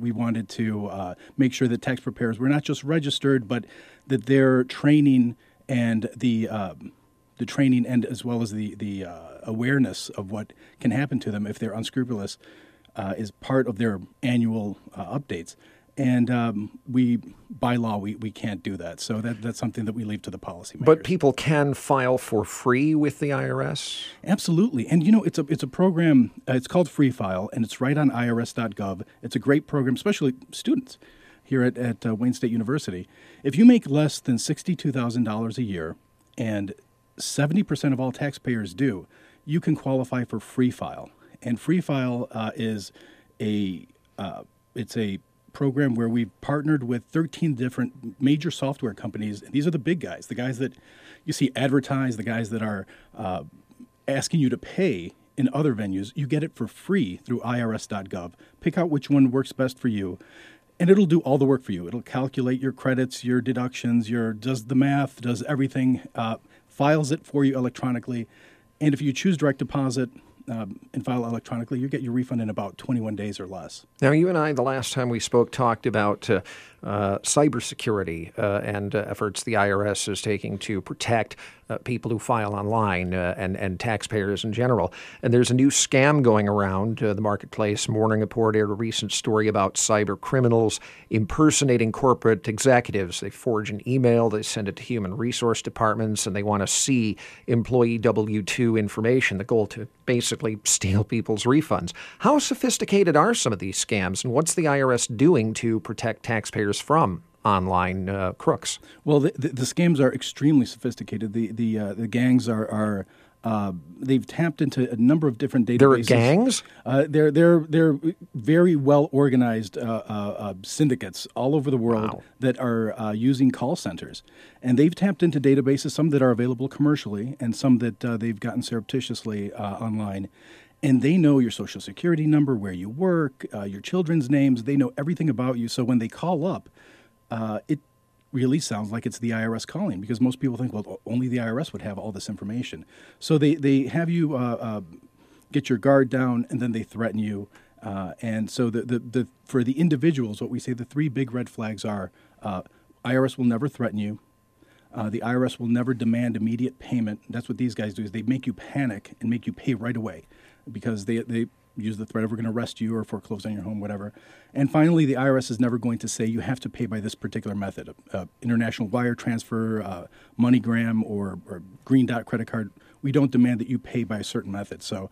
We wanted to uh, make sure that tax preparers were not just registered, but that their training and the um, the training and as well as the the uh, awareness of what can happen to them if they're unscrupulous uh, is part of their annual uh, updates. And um, we, by law, we, we can't do that. So that, that's something that we leave to the policymakers. But people can file for free with the IRS? Absolutely. And you know, it's a, it's a program, uh, it's called Free File, and it's right on irs.gov. It's a great program, especially students here at, at uh, Wayne State University. If you make less than $62,000 a year, and 70% of all taxpayers do, you can qualify for Free File. And Free File uh, is a uh, it's a program where we've partnered with 13 different major software companies. These are the big guys, the guys that you see advertised, the guys that are uh, asking you to pay in other venues. You get it for free through irs.gov. Pick out which one works best for you. And it'll do all the work for you. It'll calculate your credits, your deductions, your does the math, does everything, uh, files it for you electronically. And if you choose direct deposit, um, and file electronically, you get your refund in about 21 days or less. Now, you and I, the last time we spoke, talked about uh, uh, cybersecurity uh, and uh, efforts the IRS is taking to protect uh, people who file online uh, and, and taxpayers in general. And there's a new scam going around. the marketplace Morning Report aired a recent story about cyber criminals impersonating corporate executives. They forge an email, they send it to human resource departments, and they want to see employee W 2 information. The goal to basically steal people's refunds. How sophisticated are some of these scams, and what's the IRS doing to protect taxpayers from online uh, crooks? Well, the, the, the, scams are extremely sophisticated. The the uh, the gangs are are. Uh, they've tapped into a number of different databases. There are gangs. Uh, they're they're they're very well organized uh, uh, syndicates all over the world wow. that are using call centers, and they've tapped into databases. Some that are available commercially, and some that they've gotten surreptitiously online and they know your social security number, where you work, uh, your children's names. They know everything about you. So when they call up, uh, it really sounds like it's the IRS calling because most people think, well, only the IRS would have all this information. So they, they have you uh, uh, get your guard down and then they threaten you. Uh, and so the, the, the, for the individuals, what we say the three big red flags are uh, IRS will never threaten you. Uh, the IRS will never demand immediate payment. That's what these guys do is they make you panic and make you pay right away because they, they use the threat of we're going to arrest you or foreclose on your home, whatever. And finally, the IRS is never going to say you have to pay by this particular method uh, international wire transfer, uh, MoneyGram, or, or Green Dot credit card. We don't demand that you pay by a certain method. So,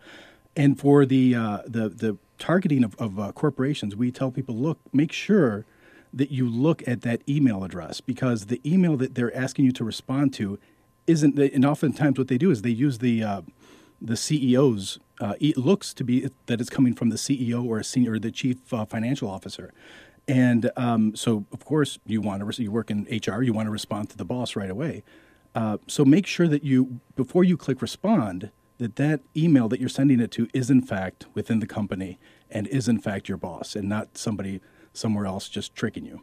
and for the, uh, the, the targeting of, of uh, corporations, we tell people look, make sure that you look at that email address because the email that they're asking you to respond to isn't, and oftentimes what they do is they use the, uh, the CEO's uh, it looks to be that it's coming from the CEO or a senior or the chief uh, financial officer. And um, so, of course, you want to you work in HR, you want to respond to the boss right away. Uh, so make sure that you before you click respond that that email that you're sending it to is in fact within the company and is in fact your boss and not somebody somewhere else just tricking you.